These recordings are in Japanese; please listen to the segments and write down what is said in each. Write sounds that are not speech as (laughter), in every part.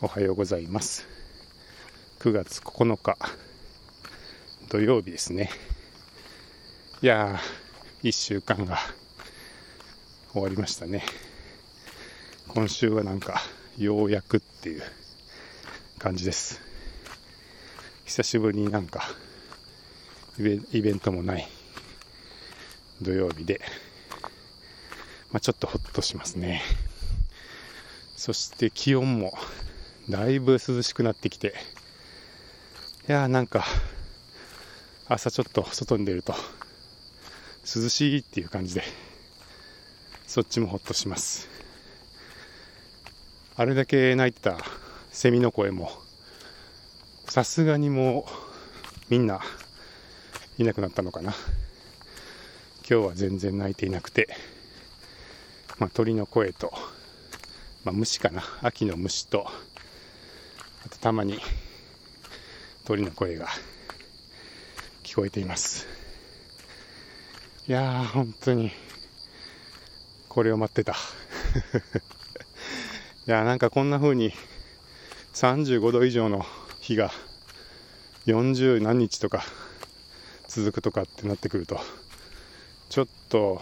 おはようございます。9月9日土曜日ですね。いやー1週間が終わりましたね。今週はなんかようやくっていう感じです。久しぶりになんかイベントもない土曜日で、まあ、ちょっとほっとしますね。そして気温もだいぶ涼しくなってきて。いやーなんか朝ちょっと外に出ると涼しいっていう感じでそっちもほっとします。あれだけ鳴いてたセミの声もさすがにもうみんないなくなったのかな。今日は全然鳴いていなくて、まあ、鳥の声と、まあ、虫かな。秋の虫とあとたまに鳥の声が聞こえています。いやー本当にこれを待ってた。(laughs) いやなんかこんな風に35度以上の日が40何日とか続くとかってなってくるとちょっと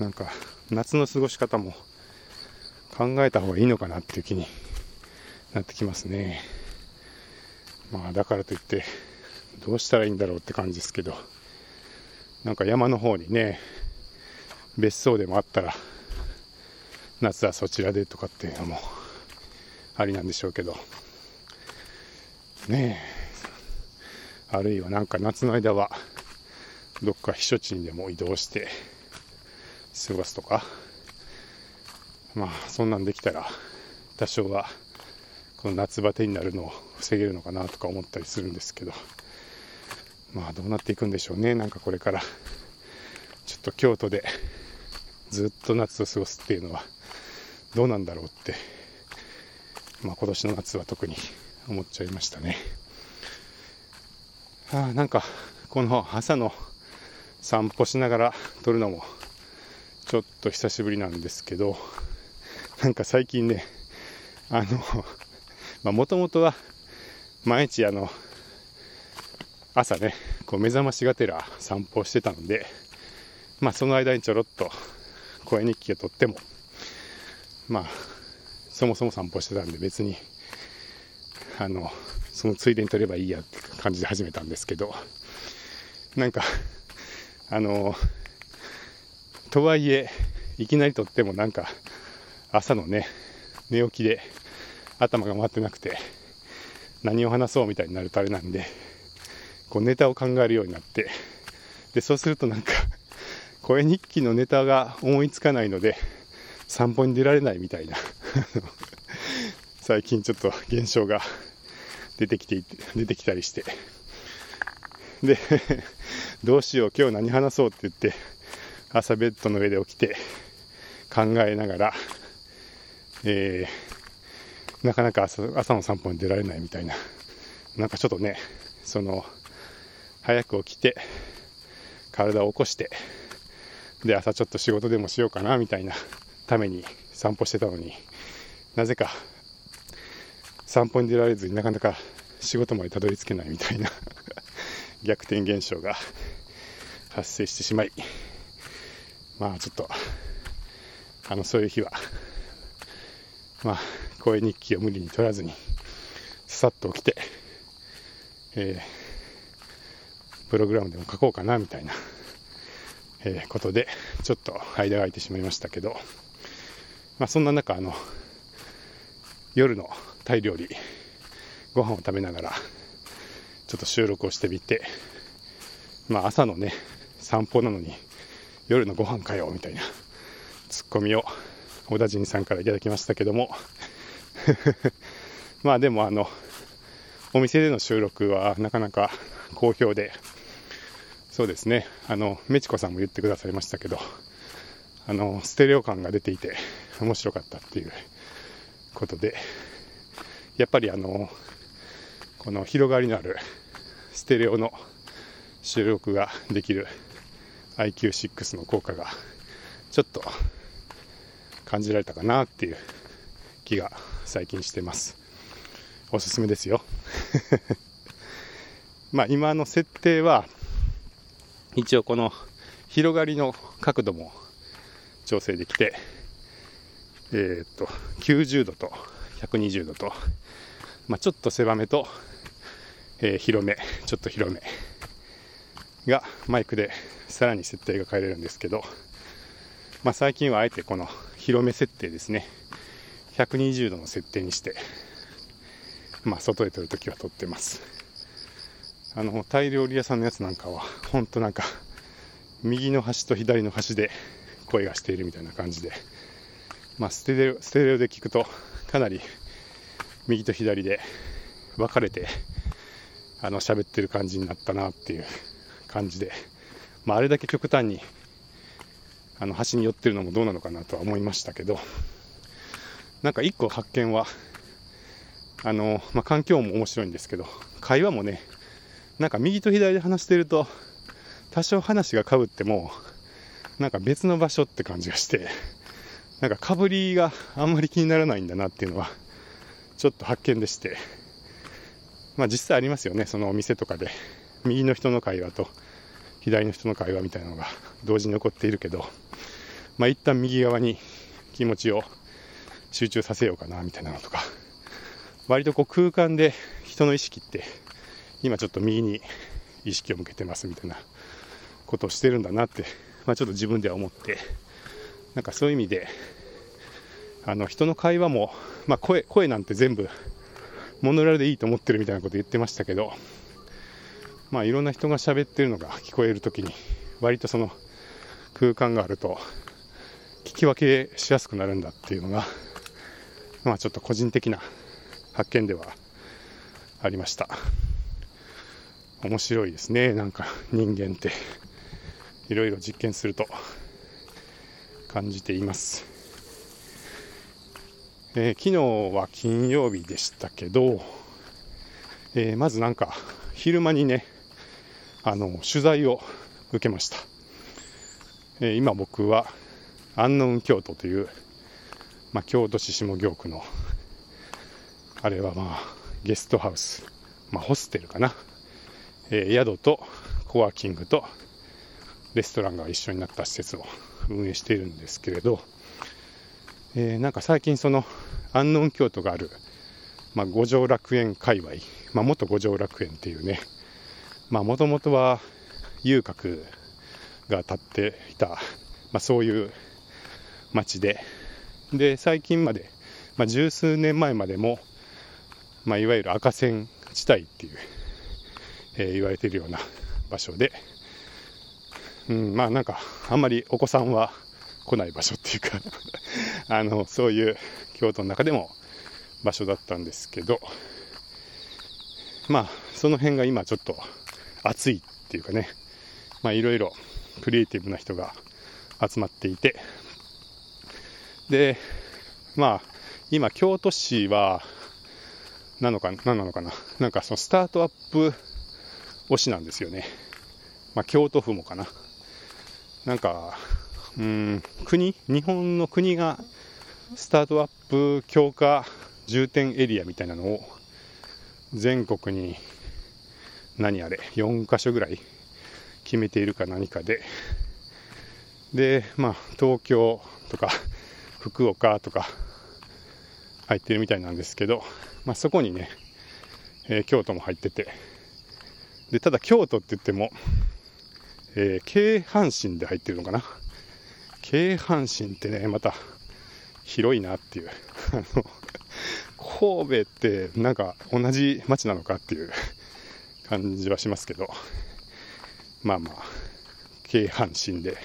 なんか夏の過ごし方も考えた方がいいのかなっていう気になってきますね。まあだからといってどうしたらいいんだろうって感じですけどなんか山の方にね別荘でもあったら夏はそちらでとかっていうのもありなんでしょうけどねえあるいはなんか夏の間はどっか避暑地にでも移動して過ごすとかまあそんなんできたら多少はこの夏バテになるのを防げるのかなとか思ったりするんですけど。まあどうなっていくんでしょうね。なんかこれから。ちょっと京都でずっと夏を過ごすっていうのはどうなんだろうって。まあ今年の夏は特に思っちゃいましたね。あなんかこの朝の散歩しながら撮るのもちょっと久しぶりなんですけど。なんか最近ねあのもともとは毎日あの朝ねこう目覚ましがてら散歩してたのでまあその間にちょろっと声日記を取ってもまあそもそも散歩してたんで別にあのそのついでに撮ればいいやって感じで始めたんですけどなんかあのとはいえいきなりとってもなんか朝のね寝起きで頭が回ってなくて何を話そうみたいになるとあれなんでこうネタを考えるようになってでそうするとなんか声日記のネタが思いつかないので散歩に出られないみたいな (laughs) 最近ちょっと現象が出てきて出てきたりして。でどうしよう、今日何話そうって言って、朝ベッドの上で起きて考えながら、えー、なかなか朝の散歩に出られないみたいな、(laughs) なんかちょっとね、その、早く起きて、体を起こして、で、朝ちょっと仕事でもしようかなみたいなために散歩してたのになぜか散歩に出られずになかなか仕事までたどり着けないみたいな (laughs) 逆転現象が発生してしまいまあちょっとあのそういう日はまあ声日記を無理に取らずにさっと起きて、えー、プログラムでも書こうかなみたいな、えー、ことでちょっと間が空いてしまいましたけどまあそんな中あの夜のタイ料理ご飯を食べながらちょっと収録をしてみて、まあ、朝のね散歩なのに夜のご飯かよみたいなツッコミを小田陣さんからいただきましたけども (laughs) まあでもあのお店での収録はなかなか好評で。そうですね。あのメチコさんも言ってくださいましたけどあのステレオ感が出ていて面白かったっていうことでやっぱりあのこの広がりのあるステレオの収録ができる IQ6 の効果がちょっと感じられたかなっていう気が最近してます。おすすめですよ。(laughs) まあ今の設定は一応この広がりの角度も調整できてえー、っと90度と120度と、まあ、ちょっと狭めと、えー、広めちょっと広めがマイクでさらに設定が変えれるんですけど、まあ、最近はあえてこの広め設定ですね。120度の設定にして、まあ、外で撮るときは撮ってます。あのタイ料理屋さんのやつなんかは本当なんか右の端と左の端で声がしているみたいな感じで、まあ、ステレオステレオで聞くとかなり右と左で分かれてあの喋ってる感じになったなっていう感じで、まあ、あれだけ極端にあの端に寄ってるのもどうなのかなとは思いましたけどなんか一個発見はあの、まあ、環境も面白いんですけど会話もねなんか右と左で話してると多少話がかぶってもなんか別の場所って感じがしてなんかかぶりがあんまり気にならないんだなっていうのはちょっと発見でしてまあ実際ありますよねそのお店とかで。右の人の会話と左の人の会話みたいなのが同時に起こっているけど、まあ、一旦右側に気持ちを集中させようかなみたいなのとか割とこう空間で人の意識って今ちょっと右に意識を向けてますみたいなことをしてるんだなって、まあ、ちょっと自分では思ってなんかそういう意味であの人の会話も、まあ声、声なんて全部モノラルでいいと思ってるみたいなこと言ってましたけどまあ、いろんな人が喋ってるのが聞こえるときに割とその空間があると聞き分けしやすくなるんだっていうのが、まあ、ちょっと個人的な発見ではありました。面白いですね。なんか人間って。いろいろ実験すると。感じています、えー、昨日は金曜日でしたけど、えー、まずなんか昼間にねあの取材を受けました、えー、今僕は安納京都という、まあ、京都市下京区の (laughs) あれはまあゲストハウス、まあ、ホステルかな、えー、宿とコワーキングとレストランが一緒になった施設を運営しているんですけれど、えー、なんか最近その安納京都がある、まあ、五条楽園界隈、まあ、元五条楽園っていうねもともとは遊郭が建っていた、まあ、そういう町でで最近まで、まあ、十数年前までも、まあ、いわゆる赤線地帯っていう、えー、言われてるような場所で、うん、まあなんかあんまりお子さんは来ない場所っていうか (laughs) あのそういう京都の中でも場所だったんですけどまあその辺が今ちょっと熱いっていうかね、まあいろいろクリエイティブな人が集まっていて、で、まあ今京都市は、なのか、何なのかな、なんかそのスタートアップ推しなんですよね。まあ京都府もかな。なんか、うん、国、日本の国がスタートアップ強化重点エリアみたいなのを全国に何あれ4箇所ぐらい決めているか何かででまあ東京とか福岡とか入ってるみたいなんですけど、まあ、そこにね、えー、京都も入っててでただ京都って言っても、えー、京阪神で入ってるのかな？京阪神ってねまた広いなっていう。神戸ってなんか同じ町なのかっていう感じはしますけど、まあまあ、京阪神で、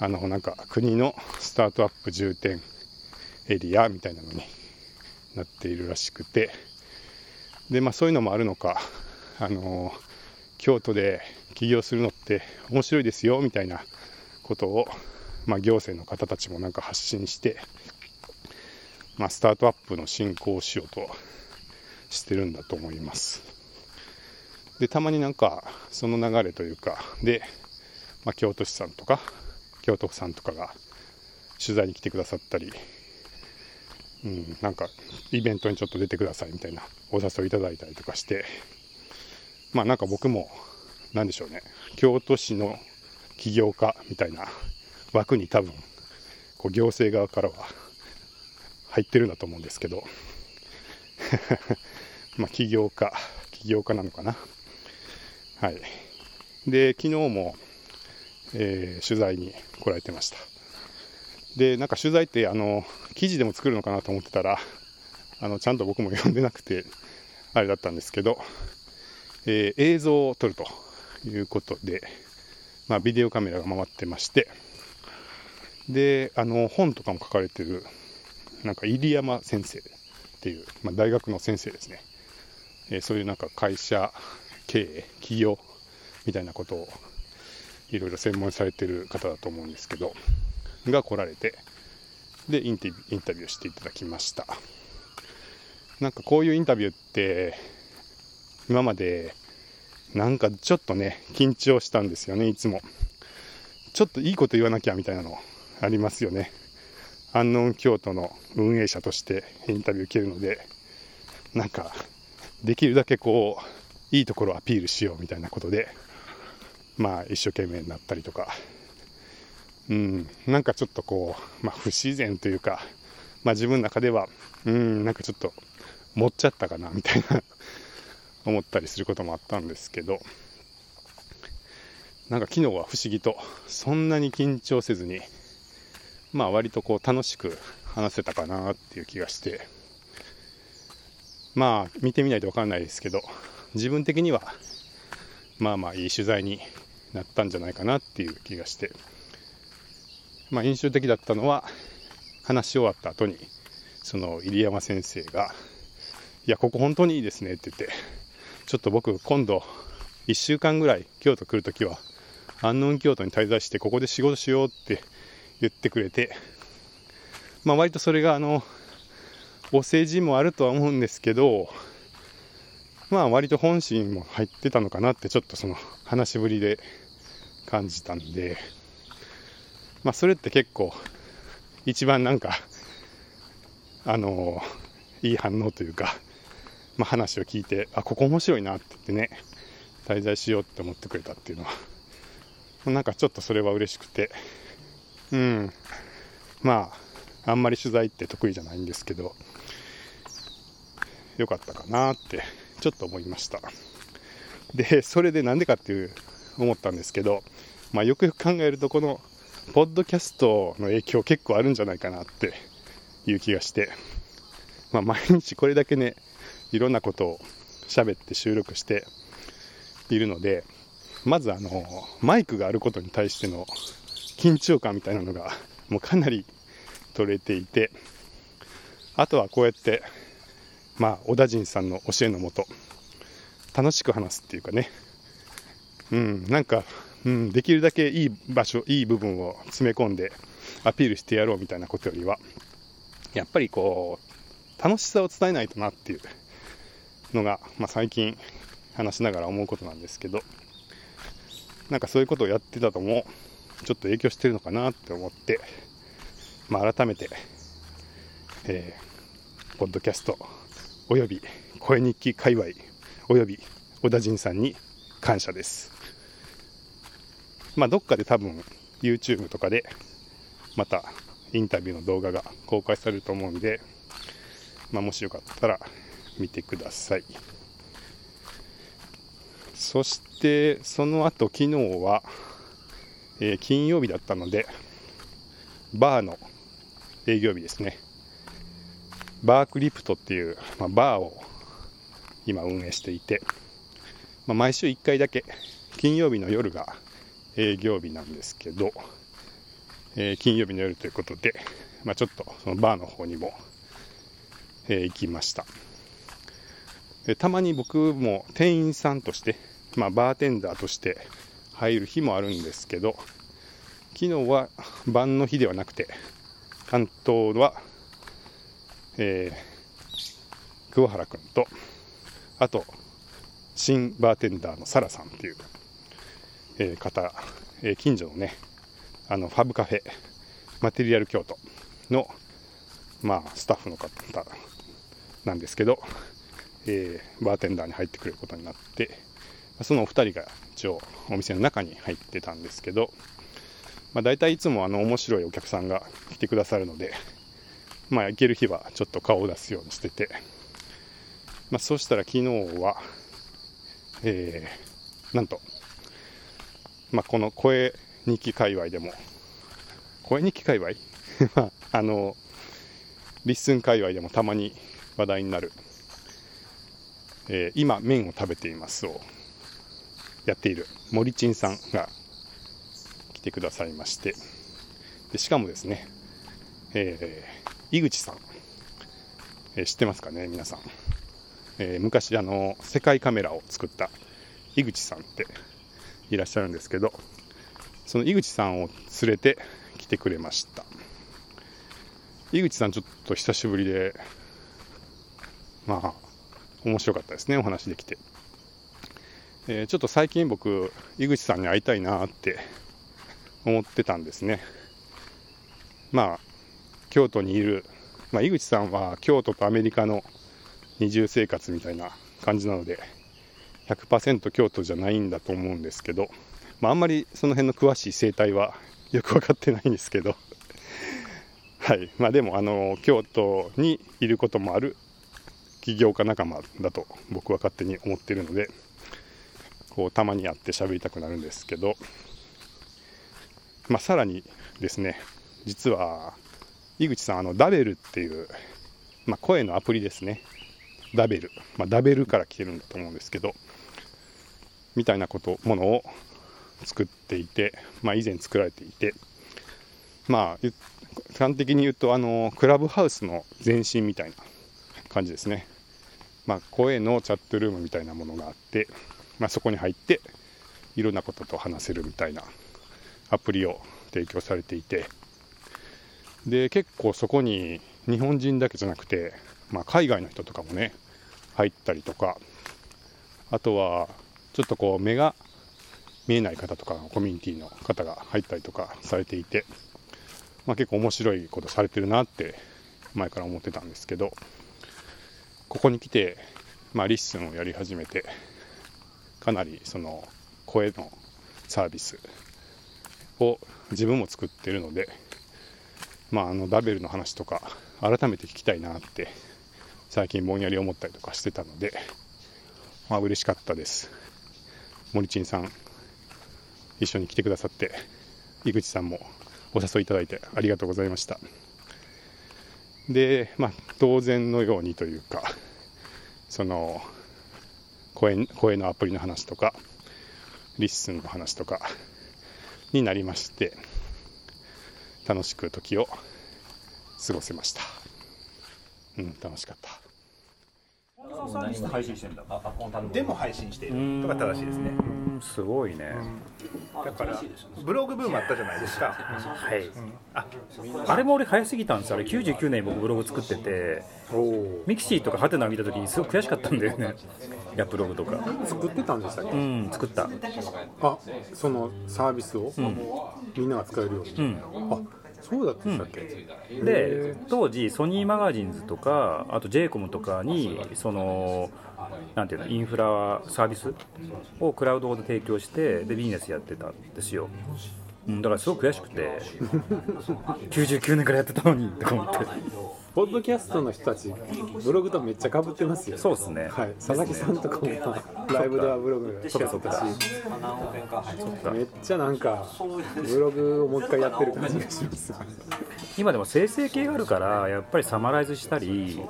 あの、なんか国のスタートアップ重点エリアみたいなのになっているらしくて、で、まあそういうのもあるのか、あの、京都で起業するのって面白いですよみたいなことを、まあ、行政の方たちもなんか発信して、まあ、スタートアップの進行をしようとしてるんだと思います。でたまになんかその流れというかで、まあ、京都市さんとか京都府さんとかが取材に来てくださったり、うん、なんかイベントにちょっと出てくださいみたいなお誘いいただいたりとかしてまあなんか僕も何でしょうね京都市の起業家みたいな枠に多分こう行政側からは入ってるんだと思うんですけど (laughs) ま起業家起業家なのかな。はい。で昨日も、えー、取材に来られてました。でなんか取材ってあの記事でも作るのかなと思ってたらあのちゃんと僕も読んでなくてあれだったんですけど、えー、映像を撮るということで、まあ、ビデオカメラが回ってましてであの本とかも書かれてるなんか入山先生っていう、まあ、大学の先生ですね、えー、そういうなんか会社経営企業みたいなことをいろいろ専門されてる方だと思うんですけどが来られてでインタビューしていただきました。なんかこういうインタビューって今までなんかちょっとね緊張したんですよねいつも。ちょっといいこと言わなきゃみたいなのありますよね。安納京都の運営者としてインタビュー受けるのでなんかできるだけこういいところをアピールしようみたいなことでまあ一生懸命になったりとか。うん、なんかちょっとこう、まあ、不自然というか、まあ、自分の中では、うん、なんかちょっと持っちゃったかなみたいな思ったりすることもあったんですけど、なんか昨日は不思議と、そんなに緊張せずに、まあ割とこう楽しく話せたかなっていう気がして、まあ見てみないと分かんないですけど、自分的には、まあまあいい取材になったんじゃないかなっていう気がして、まあ、印象的だったのは話し終わった後にその入山先生が「いやここ本当にいいですね」って言ってちょっと僕今度1週間ぐらい京都来るときは安納京都に滞在してここで仕事しようって言ってくれてまあ割とそれがあのお世辞もあるとは思うんですけどまあ割と本心も入ってたのかなってちょっとその話しぶりで感じたんでまあ、それって結構一番なんかあのいい反応というか、まあ、話を聞いてあここ面白いなって言ってね滞在しようって思ってくれたっていうのはなんかちょっとそれは嬉しくてうんまああんまり取材って得意じゃないんですけどよかったかなってちょっと思いました。でそれでなんでかっていう思ったんですけど、まあ、よくよく考えるとこのポッドキャストの影響結構あるんじゃないかなっていう気がして、まあ、毎日これだけねいろんなことを喋って収録しているのでまずあのマイクがあることに対しての緊張感みたいなのがもうかなり取れていてあとはこうやってまあ小田陣さんの教えのもと楽しく話すっていうかね。うんなんかうん、できるだけいい場所、いい部分を詰め込んでアピールしてやろうみたいなことよりは、やっぱりこう、楽しさを伝えないとなっていうのが、まあ、最近話しながら思うことなんですけど、なんかそういうことをやってたとも、ちょっと影響してるのかなって思って、まあ、改めて、えー、ポッドキャストおよび声日記界隈および小田陣さんに感謝です。まあ、どっかで多分 YouTube とかでまたインタビューの動画が公開されると思うんで、まあ、もしよかったら見てください。そしてその後昨日は、えー、金曜日だったのでバーの営業日ですね。バークリプトっていう、まあ、バーを今運営していて、まあ、毎週1回だけ金曜日の夜が営業日なんですけど、えー、金曜日の夜ということで、まあ、ちょっとそのバーの方にも、えー、行きました、えたまに僕も店員さんとして、まあ、バーテンダーとして入る日もあるんですけど昨日は晩の日ではなくて担当は、えー、桑原君とあと新バーテンダーのサラさんっていうえ方、え近所のね、あのファブカフェ、マテリアル京都の、まあスタッフの方なんですけど、えー、バーテンダーに入ってくれることになってそのお二人が一応お店の中に入ってたんですけど、まあ、大体いつもあの面白いお客さんが来てくださるので、まあ、行ける日はちょっと顔を出すようにしてて、まあ、そしたら昨日は、えー、なんと、まあ、この声日記界隈でも。声日記界隈？(laughs) まああの LISTEN界隈でもたまに話題になる、えー、今麺を食べていますをやっている morichinさんが来てくださいまして。でしかもですね、えー、井口さん、えー、知ってますかね皆さん、えー、昔あの世界カメラを作った井口さんって。いらっしゃるんですけどその井口さんを連れて来てくれました。井口さんちょっと久しぶりでまあ面白かったですねお話できて、えー、ちょっと最近僕井口さんに会いたいなって思ってたんですね。まあ京都にいる、まあ、井口さんは京都とアメリカの二重生活みたいな感じなので100%京都じゃないんだと思うんですけど、まあ、あんまりその辺の詳しい生態はよく分かってないんですけど (laughs) はい。まあ、でもあの京都にいることもある起業家仲間だと僕は勝手に思ってるのでこうたまに会って喋りたくなるんですけど、まあ、さらにですね実は井口さんあのダベルっていう、まあ、声のアプリですね。ダベル、まあ、ダベルから来てるんだと思うんですけどみたいなことものを作っていて、まあ、以前作られていてまあ端的に言うとあのクラブハウスの前身みたいな感じですね、まあ、声のチャットルームみたいなものがあって、まあ、そこに入っていろんなことと話せるみたいなアプリを提供されていてで結構そこに日本人だけじゃなくて、まあ、海外の人とかもね入ったりとかあとはちょっとこう目が見えない方とかコミュニティの方が入ったりとかされていてまあ、結構面白いことされてるなって前から思ってたんですけどここに来て、まあ、リッスンをやり始めてかなりその声のサービスを自分も作ってるので、まあ、あの Dabel の話とか改めて聞きたいなって最近ぼんやり思ったりとかしてたので、まあ嬉しかったです。 morichinさん一緒に来てくださって井口さんもお誘いいただいてありがとうございました。でまあ当然のようにというかその声声のアプリの話とかリッスンの話とかになりまして楽しく時を過ごせました。うん楽しかった。何も配信してんだでも配信している。のが正しいですね。すごいね、だからブログブームあったじゃないですか、はい、ああれも俺早すぎたんですあれ99年僕ブログ作っててミキシーとかハテナ見た時にすごく悔しかったんだよね。やブログとか。作ってたんでしたっけうん作った。あそのサービスを、うん、みんなが使えるように、うん、あそうだったっけ、うん、で当時ソニーマガジンズとかあと j イコムとかにそのなんていうのインフラサービスをクラウドで提供してでビジネスやってたんですよ、うん、だからすごく悔しくて (laughs) 99年からやってたのにとか思って。ポッドキャストの人たちブログとめっちゃかぶってますよそうですね、はい、佐々木さんとかも、ライブではブログやってたしめっちゃなんか。ブログをもう一回やってる感じがします。今でも生成系があるからやっぱりサマライズしたり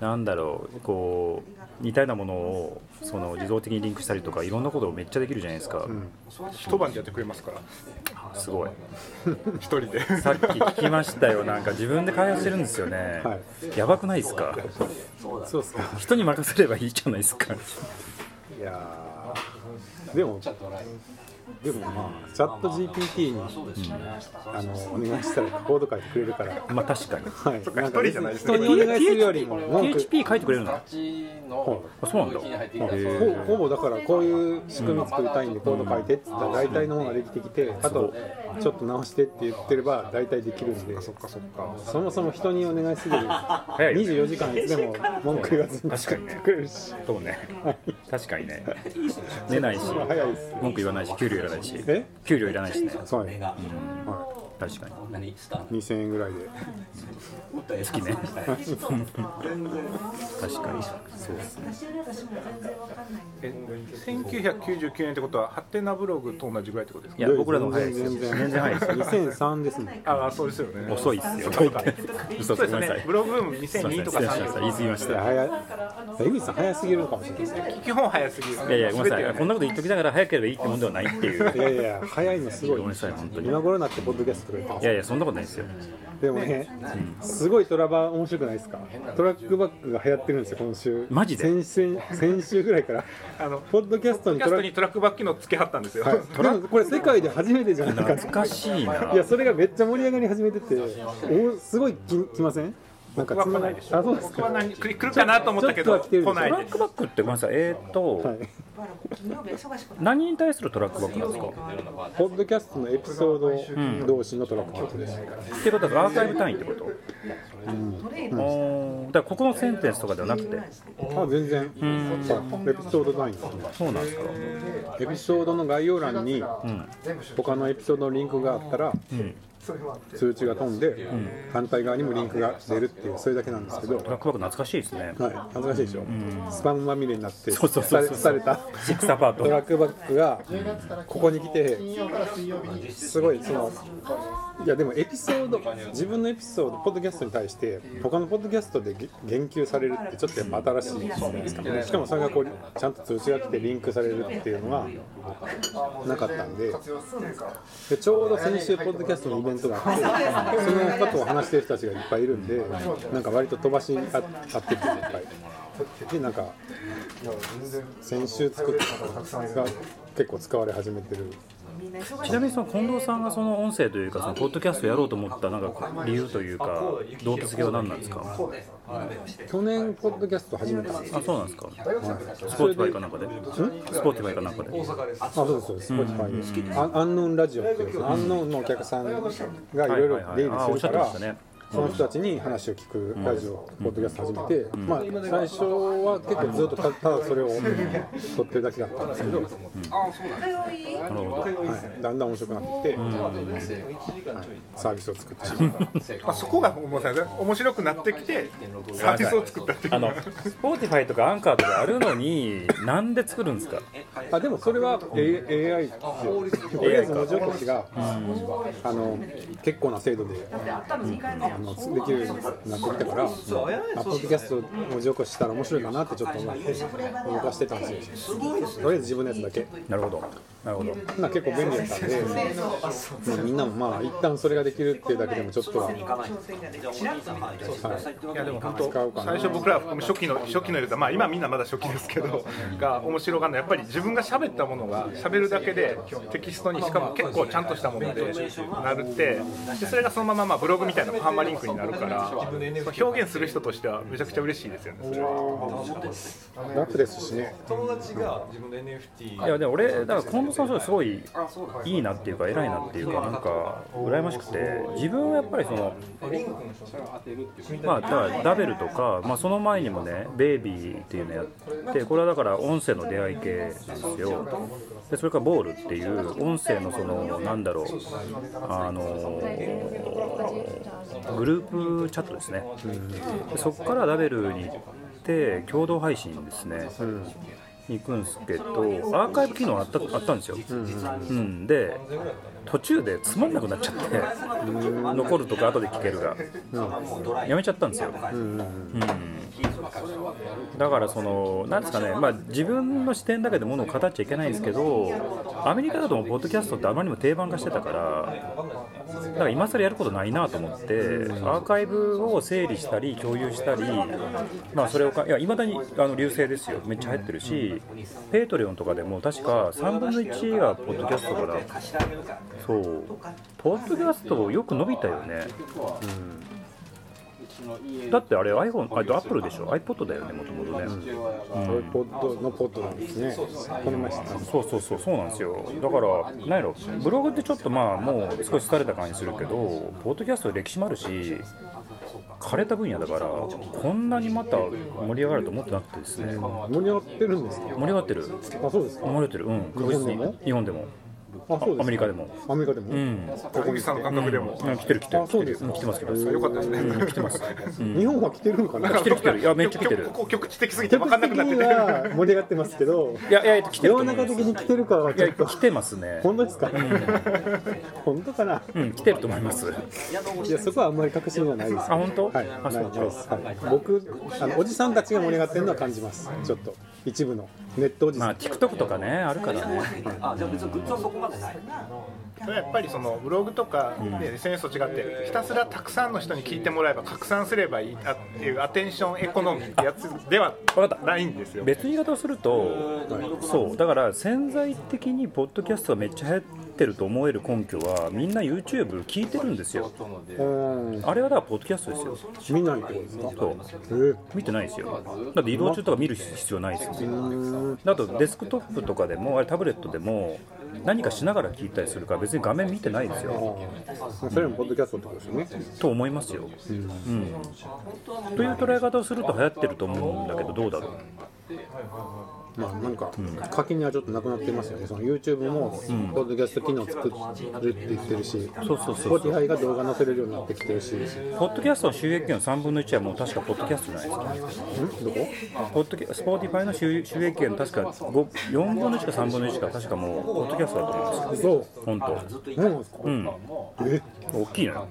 なんだろうこう似たようなものをその自動的にリンクしたりとかいろんなことをめっちゃできるじゃないですか、うん、一晩でやってくれますから。すごい。一人で。さっき聞きましたよ。なんか自分で開発してるんですよね、はい、やばくないですか？そうですか。人に任せればいいじゃないですか。いやでもでもまあチャット GPT に、あのお願いしたらコード書いてくれるから。まあ確かに。はい。そっか一人じゃないですね。人にお願いするよりも文句 PHP 書いてくれるの？あはい。そうなんだ。ほほぼだからこういう仕組み作りたいんでコード書いてって言ったら大体の方ができてきてあとちょっと直してって言ってれば大体できるんで。そっかそっか。そもそも人にお願いするより早いよ24時間いつでも文句言わずに確かに。ねくれるし。そうね。確かにね。寝ないし。(laughs) 文句言わないし給料いらないし。え？給料いらないしね。そうね、は確かに。い、2000円ぐらいで。月ね。確かに。そうですね。え1999年ってことはハテナブログと同じぐらいってことですか？いや僕らの方が早いです全然全然早いです2003ですねああそうですよね。遅いっすよ。嘘そうですつきなさい。ね。ブログブーム2002とか3とか言い過ぎました。江口さん早すぎるのかもしれない。ですね基本早すぎるいやいやごめんなさい。こんなこと言っときながら早ければいいってもんではないっていう。いやいや早いのすごいごめんなさい本当に。今頃になってポッドキャストくれいやいやそんなことないですよ。でもね、すごいトラバー面白くないですか？トラックバックが流行ってるんですよ今週。マジで？先週先週ぐらいから。あのポッドキャストにトトラッにトラックバック機能つけはったんですよ、ク、はい、でもこれ世界で初めてじゃないか。懐かしいな。いやそれがめっちゃ盛り上がり始めてておすごいききません？僕は来つないでしょあそうですか。僕は何来る来るかなと思ったけどちょっとは来ないです。トラックバックってごめんなさいえーっと、はい。何に対するトラックバックなんですか？ポッドキャストのエピソード同士のトラックバックです、っていうことはアーカイブ単位ってこと、うん、だからここのセンテンスとかではなくて？あ全然、はいエピソード単位ですね。そうなんですか。エピソードの概要欄に他のエピソードのリンクがあったら、通知が飛んで、反対側にもリンクが出るっていうそれだけなんですけど、トラックバック懐かしいですね。はい、恥ずかしいでしょ、スパムまみれになってそうそうそうされた。シックスアパート。トラックバックがここに来てすごいそのいやでもエピソード自分のエピソードポッドキャストに対して他のポッドキャストでげ言及されるってちょっとやっぱ新しいじゃないですかしかもそれがこうちゃんと通知が来てリンクされるっていうのがなかったんで。でちょうど先週ポッドキャストのイベントがあってそのことを話してる人たちがいっぱいいるんでなんか割と飛ばしああってていっぱい。でなんか先週作ったのが結構使われ始めてるちなみにその近藤さんがその音声というかそのポッドキャストやろうと思ったなんか理由というか動機づけは何なんですか？去年ポッドキャスト始めたんです。あそうなんですか。 Spotifyかなんかで？ Spotifyかなんかで？あそうですそうです。Spotify でア UNKNOWNラジオっていうですね UNKNOWNのお客さんがいろいろ出入りあおっしゃってするからましたねその人たちに話を聞くラジオ、ポッドキャスト始めて、まあ、最初は結構ずっとたただそれを撮ってるだけだったんですけど、はい、だんだん面白くなってきて、はい。サービスを作ってしまった。まあ、そこが面白い面白くなってきてサービスを作ったっていう。あの Spotifyとかアンカーとかあるのになんで作るんですか？あでもそれは A- AI とりあえず文字起こしが、あの結構な精度で。あのできるようになってきたから、あポッドキャスト文字起こししたら面白いかなってちょっと思って動かしてたんですよ。とりあえず自分のやつだけ。なるほどなるほど。まあ結構便利だったんで、まあ、みんなもまあ一旦それができるっていうだけでもちょっとは、はい。い。やでも本当最初僕ら含む初期の初期の言うとまあ今みんなまだ初期ですけどが面白がるのはやっぱり自分が喋ったものが喋るだけでテキストにしかも結構ちゃんとしたものでなるって。でそれがそのまままあブログみたいなハンマーリンクになるから表現する人としてはめちゃくちゃ嬉しいですよねそれは。楽です。しね。いやでも俺だから近藤さんそれすごいいいなっていうか偉いなっていうかなんか羨ましくて自分はやっぱりそのまあだダベルとか、まあ、その前にもねベイビーっていうのやってこれはだから音声の出会い系なんですよ。でそれからボールっていう音声のそのなんだろうあのグループチャットですね。でそこからダベルに行って共同配信ですね、行くんですけどアーカイブ機能あったあったんですよ、うん。で途中でつまんなくなっちゃって残るとか後で聞けるが、やめちゃったんですよ、うん。だからそのなんですかね、まあ、自分の視点だけでものを語っちゃいけないんですけどアメリカだともポッドキャストってあまりにも定番化してたからだから今更やることないなと思ってアーカイブを整理したり共有したり、まあ、それをかいや未だにあの隆盛ですよ。めっちゃ入ってるし Patreon とかでも確か3分の1がポッドキャストかなそう。ポッドキャストよく伸びたよね、うん、だってあれ iPhone あアップルでしょ？iPod だよねもともとね、それポッドのポッドなんですね。そうそうそうそうなんですよ。だから何やろ？ブログってちょっとまあもう少し廃れた感じするけどポッドキャスト歴史もあるし枯れた分野だからこんなにまた盛り上がると思ってなくてですね。盛り上がってるんですか？盛り上がってる。あそうですか。盛り上がってる。うん。確実に。日本でも？日本でもアメリカでも。アメリカでも、うん。小口さんの感覚でも、うん。来てる来てる。あそうです来てます来てますよかったですね、うん来てます。日本は来てるのかな？来てる来てる。いやめっちゃ来てる。局地的すぎて分か局的にんなくなってて。は盛り上がってますけど。いやいや来てる世の中的に来てるかはいちょっと。や来てますね。本当ですか、本当かな？うん来てると思います。いやそこはあんまり確信はないです。あ本当？はい、僕あのおじさんたちが盛り上がってるのは感じます。ちょっと一部のネットおじさん、まあ TikTok とかねあるからね。それはやっぱりそのブログとか、ね SNS と違ってひたすらたくさんの人に聞いてもらえば拡散すればいいあっていうアテンションエコノミーってやつではないんですよ。別に言い方をすると、そう。だから潜在的にポッドキャストがめっちゃ流行ってると思える根拠はみんな YouTube 聞いてるんですよ。うん。あれはだからポッドキャストですよ。見ないってことですか？そう。え見てないですよ。だって移動中とか見る必要ないですよ。あとデスクトップとかでもあれタブレットでも何かしながら聞いたりするから別に画面見てないですよ。あそれもポッドキャストってことですよね。と思いますよ、うん。という捉え方をすると流行ってると思うんだけどどうだろう？まあなんか垣根はちょっとなくなってますよね。その YouTube もポッドキャスト機能作るって言ってるしそうそうそう Spotify が動画載せれるようになってきてるし。んポッドキャストの収益源の3分の1はもう確かポッドキャストじゃないですか。どこ？ポッドキャ Spotify の収収益源確か5 4分の1か3分の1か確かもうポッドキャストだと思うんです。よそう。本当。んですか？うん。え？大きいな。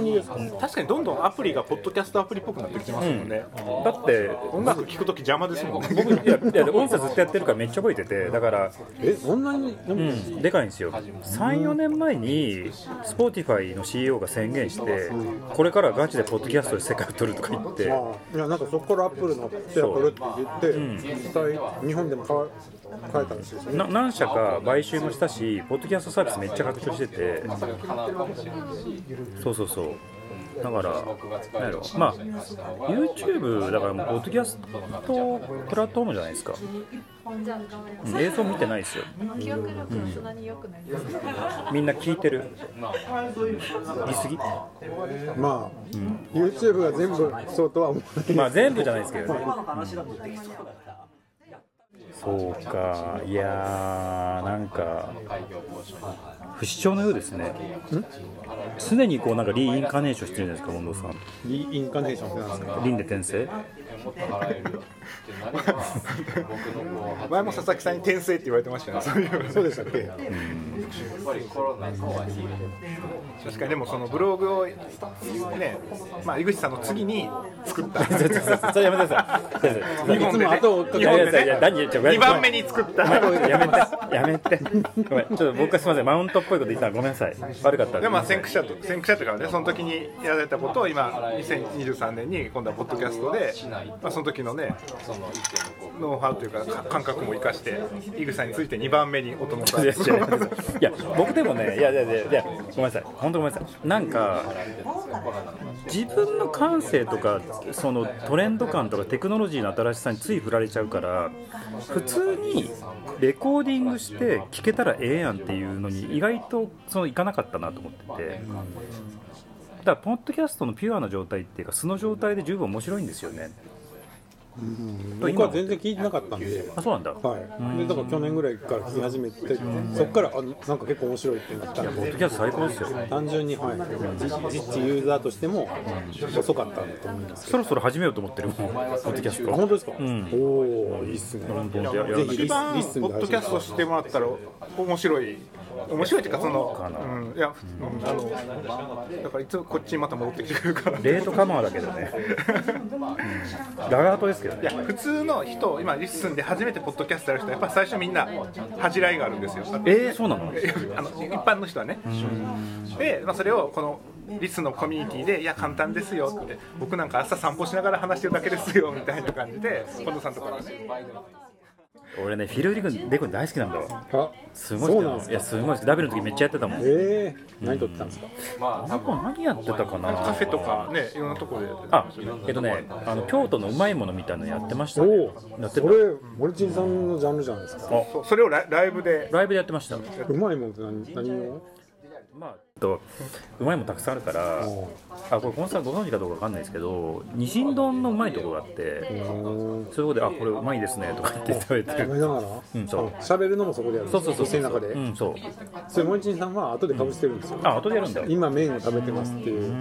にですか？確かに。どんどんアプリがポッドキャストアプリっぽくなってきてますもんね、だって音楽聴くとき邪魔ですもんね。僕いやいや音声ずっとやってるからめっちゃ覚えててだからえそんなにうん、でかいんですよ。34年前に Spotify の CEO が宣言してこれからガチでポッドキャストで世界を取るとか言って。いやなんかそこからアップルの手を取るって言って、実際日本でも変わ変えたんですよね。な何社か買収もしたしポッドキャストサービスめっちゃ拡張してて。そうそうそうだから、なんやろ、まあ、YouTube だからもう、ポッドキャストプラットフォームじゃないですか、うん。映像見てないですよ、記憶力はそん。なに良くないですみんな聞いてる、言い過ぎ？まあ、YouTube が全部そうとは思わない。まあ全部じゃないですけどね。そうか、いやー、なんか、不死鳥のようですね。常にこうなんかリインカネーションしてるじゃないですか、近藤さん。リインカネーションってですか輪廻転生？前も佐々木さんに転生って言われてましたね。そういう。そうでしたっけ？確かにでもそのブログをねまあ井口さんの次に作った。(laughs) それやめてください。いつも後を追っかけ日本でいやいやいやね何ちょ2番目に作った。やめて、やめて。ごめん、ちょっと僕はすみません、マウントっぽいこと言ったらごめんなさい。悪かった。でもまあ先駆者と先駆者というかねその時にやられたことを今2023年に今度はポッドキャストで、まあ、その時のねノウハウというかか感覚も生かして井口さんについて2番目に音のいやいやいや僕でもね、いやいやいやいや、ごめんなさい、本当ごめんなさい、なんか、自分の感性とか、そのトレンド感とかテクノロジーの新しさについ振られちゃうから、普通にレコーディングして聴けたらええやんっていうのに、意外とそのいかなかったなと思ってて。だからポッドキャストのピュアな状態っていうか素の状態で十分面白いんですよね僕は全然聞いてなかったんで。あそうなんだ。はい、でだから去年ぐらいから聞き始めて、そこからあなんか結構面白いってなったんポッドで、キャスト最高ですよ。単純に、はい、実実地ユーザーとしても遅かったんだと思いますけそろそろ始めようと思ってるもんポッドキャスト本当ですか、ん。おお、いいっすね、ぜひリス一番リッスポッドキャストしてもらったら面白い面白いっていうかその、うん、いや、うん、あのだからいつもこっちにまた戻ってきてくるから。レイトカマーだけどね。ラガードですけどいやね普通の人今リッスンで初めてポッドキャストやる人やっぱ最初みんな恥じらいがあるんですよえー、そうなのあの一般の人はねで、まあ、それをこのリッスンのコミュニティで「いや簡単ですよ」って僕なんか朝散歩しながら話してるだけですよみたいな感じで近藤さんとかがね俺ねフィル・リ君デコ大好きなんだわあすごい好きいやすごい好き。ダビルの時めっちゃやってたもん。え。ー、何撮ってたんですか、あこ何やってたかカなフェとかねいろんなところでやってあえっとねあの京都のうまいものみたいなのやってましたおね。お、やってた。それ、森珍さんのジャンルじゃないですか、そうそれをライライブで。ライブでやってました。うまいもんって何何をまあとうまいもんたくさんあるからおあこれこのさんご存知かどうかわかんないですけどニシン丼のうまいところがあってー。そういうとこで「あこれうまいですね」とか言って食べて食べながら、うんそう。あ喋るのもそこでやるそうそうそう店の中で、うんそう。それ森珍さんは後でかぶしてるんですよ、あ後でやるんだ。今麺を食べてますっていう、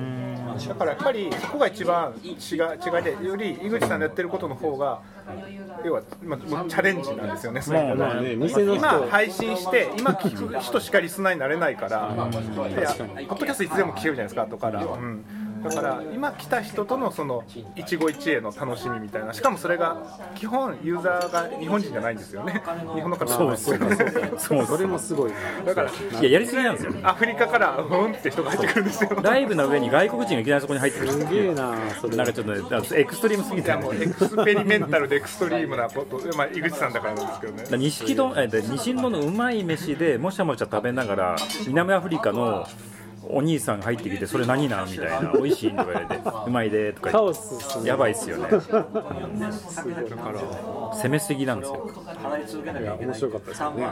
だからやっぱりそこが一番違い違いでより井口さんのやってることの方が要は、まあ、チャレンジなんですよね。そういう意味ではまあね店の人。今配信して今聞く人しかリスナーになれないからいやポッドキャストいつでも聞けるじゃないですか後から、うん、だから今来た人とのその一期一会の楽しみみたいなしかもそれが基本ユーザーが日本人じゃないんですよね。日本の方そうそうそうそれもすごい。だからいややりすぎなんですよ。アフリカからうんって人が入ってくるんですよ。ライブの上に外国人がいきなりそこに入ってくるすげえなそれ。なんかちょっとエクストリームすぎて。もうエクスペリメンタルでエクストリームなこと、まあ、井口さんだからなんですけどね。だ錦丼えで西野のうまい飯でもしゃもしゃ食べながら南アフリカのお兄さんが入ってきてそれ何なんみたいな。(laughs) 美味しいとか言われてうまいでとかカ言ってやばいっすよね。攻めすぎなんですよ。いや面白かったですよね。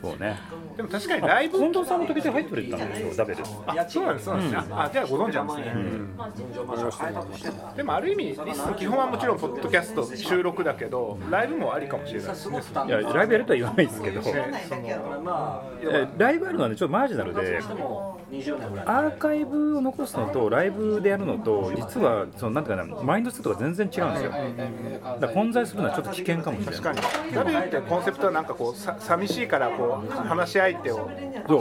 そうね。でも確かにライブ近藤さんも時々入ってくれてたんですよダベルあそうなんですそうなんです、あじゃあご存知なんですね、でもある意味リスン基本はもちろんポッドキャスト収録だけどライブもありかもしれないですね。いやライブやるとは言わないですけど。ねそのえライブあるのはねちょっとマージナルでアーカイブを残すのとライブでやるのと実はそのなんていうかなマインドセットが全然違うんですよ。だから混在するのはちょっと危険かもしれない。確かに。W ってコンセプトはなんかこうさ寂しいからこう話し相手を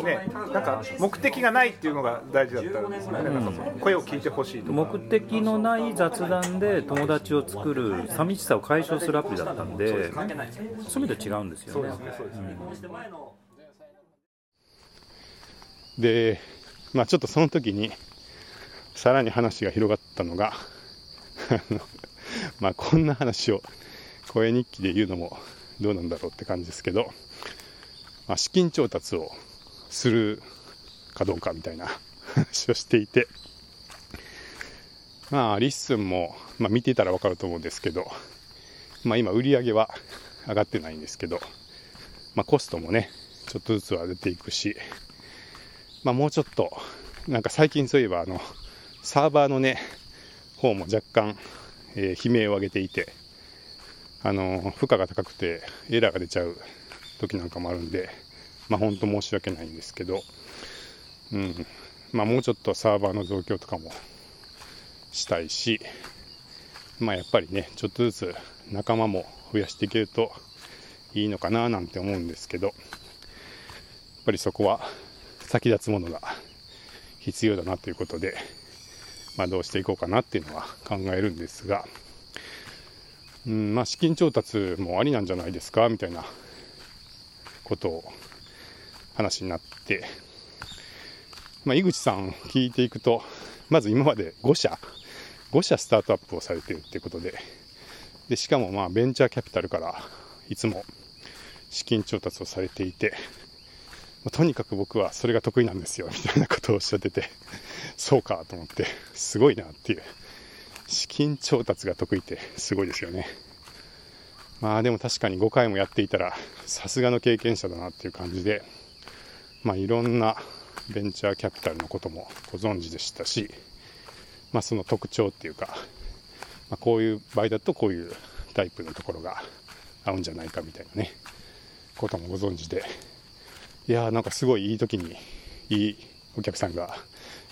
ねなんか目的がないっていうのが大事だったんですよね、なん。声を聞いてほしいとか。目的のない雑談で友達を作る寂しさを解消するアプリだったんでそういう意味では違うんですよね。で、まあ、ちょっとその時にさらに話が広がったのが (laughs) まあこんな話を声日記で言うのもどうなんだろうって感じですけど、まあ、資金調達をするかどうかみたいな話をしていてまあリッスンも、まあ、見ていたら分かると思うんですけど、まあ、今売り上げは上がってないんですけど、まあ、コストもねちょっとずつは出ていくしまあ、もうちょっと、なんか最近そういえば、あの、サーバーのね、方も若干、えー悲鳴を上げていて、あの、負荷が高くてエラーが出ちゃう時なんかもあるんで、まあ、本当申し訳ないんですけど、うん、まあ、もうちょっとサーバーの増強とかもしたいし、まあ、やっぱりね、ちょっとずつ仲間も増やしていけるといいのかななんて思うんですけど、やっぱりそこは先立つものが必要だなということで、まあ、どうしていこうかなっていうのは考えるんですが、うんまあ、資金調達もありなんじゃないですかみたいなことを話になって、まあ、井口さん聞いていくとまず今まで5社5社スタートアップをされてるっていうことででしかもまあベンチャーキャピタルからいつも資金調達をされていてとにかく僕はそれが得意なんですよみたいなことをおっしゃってて (laughs) そうかと思ってすごいなっていう。資金調達が得意ってすごいですよね。まあでも確かに5回もやっていたらさすがの経験者だなっていう感じでまあいろんなベンチャーキャピタルのこともご存知でしたしまあその特徴っていうかまあ、こういう場合だとこういうタイプのところが合うんじゃないかみたいなねこともご存知でいやーなんかすごいいい時にいいお客さんが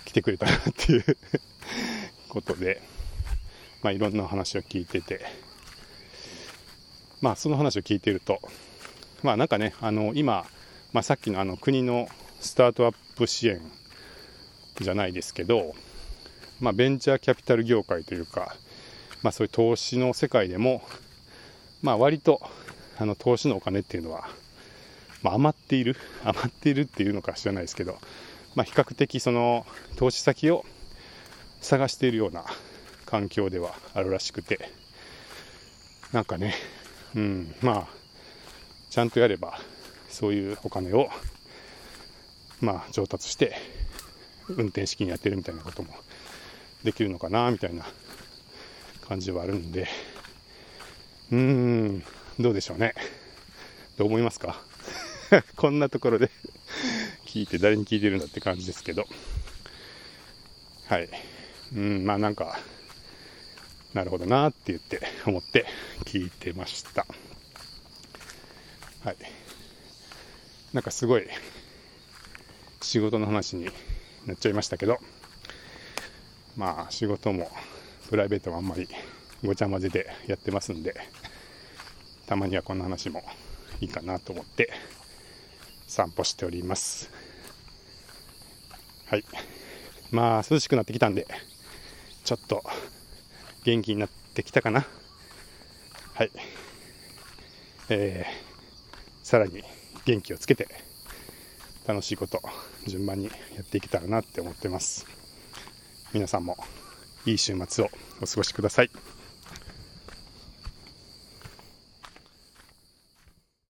来てくれたなっていうことで、まあ、いろんな話を聞いててまあその話を聞いてるとまあなんかねあの今、まあ、さっきのあの国のスタートアップ支援じゃないですけど、まあ、ベンチャーキャピタル業界というか、まあ、そういう投資の世界でも、まあ、割とあの投資のお金っていうのは、まあ、余っている (laughs) 余っているっていうのか知らないですけど、まあ、比較的その投資先を探しているような環境ではあるらしくてなんかね、うん、まあちゃんとやればそういうお金をまあ上達して運転資金やってるみたいなこともできるのかなみたいな感じはあるんでうーんどうでしょうね。どう思いますか？(laughs) こんなところで (laughs) 聞いて誰に聞いてるんだって感じですけど。はい。うんまあなんかなるほどなって言って思って聞いてました。はい。なんかすごい仕事の話になっちゃいましたけど。まあ仕事もプライベートもあんまりごちゃ混ぜでやってますんでたまにはこんな話もいいかなと思って散歩しております。はい。まあ涼しくなってきたんでちょっと元気になってきたかな。はい。えー、さらに元気をつけて楽しいこと順番にやっていけたらなって思ってます。皆さんもいい週末をお過ごしください。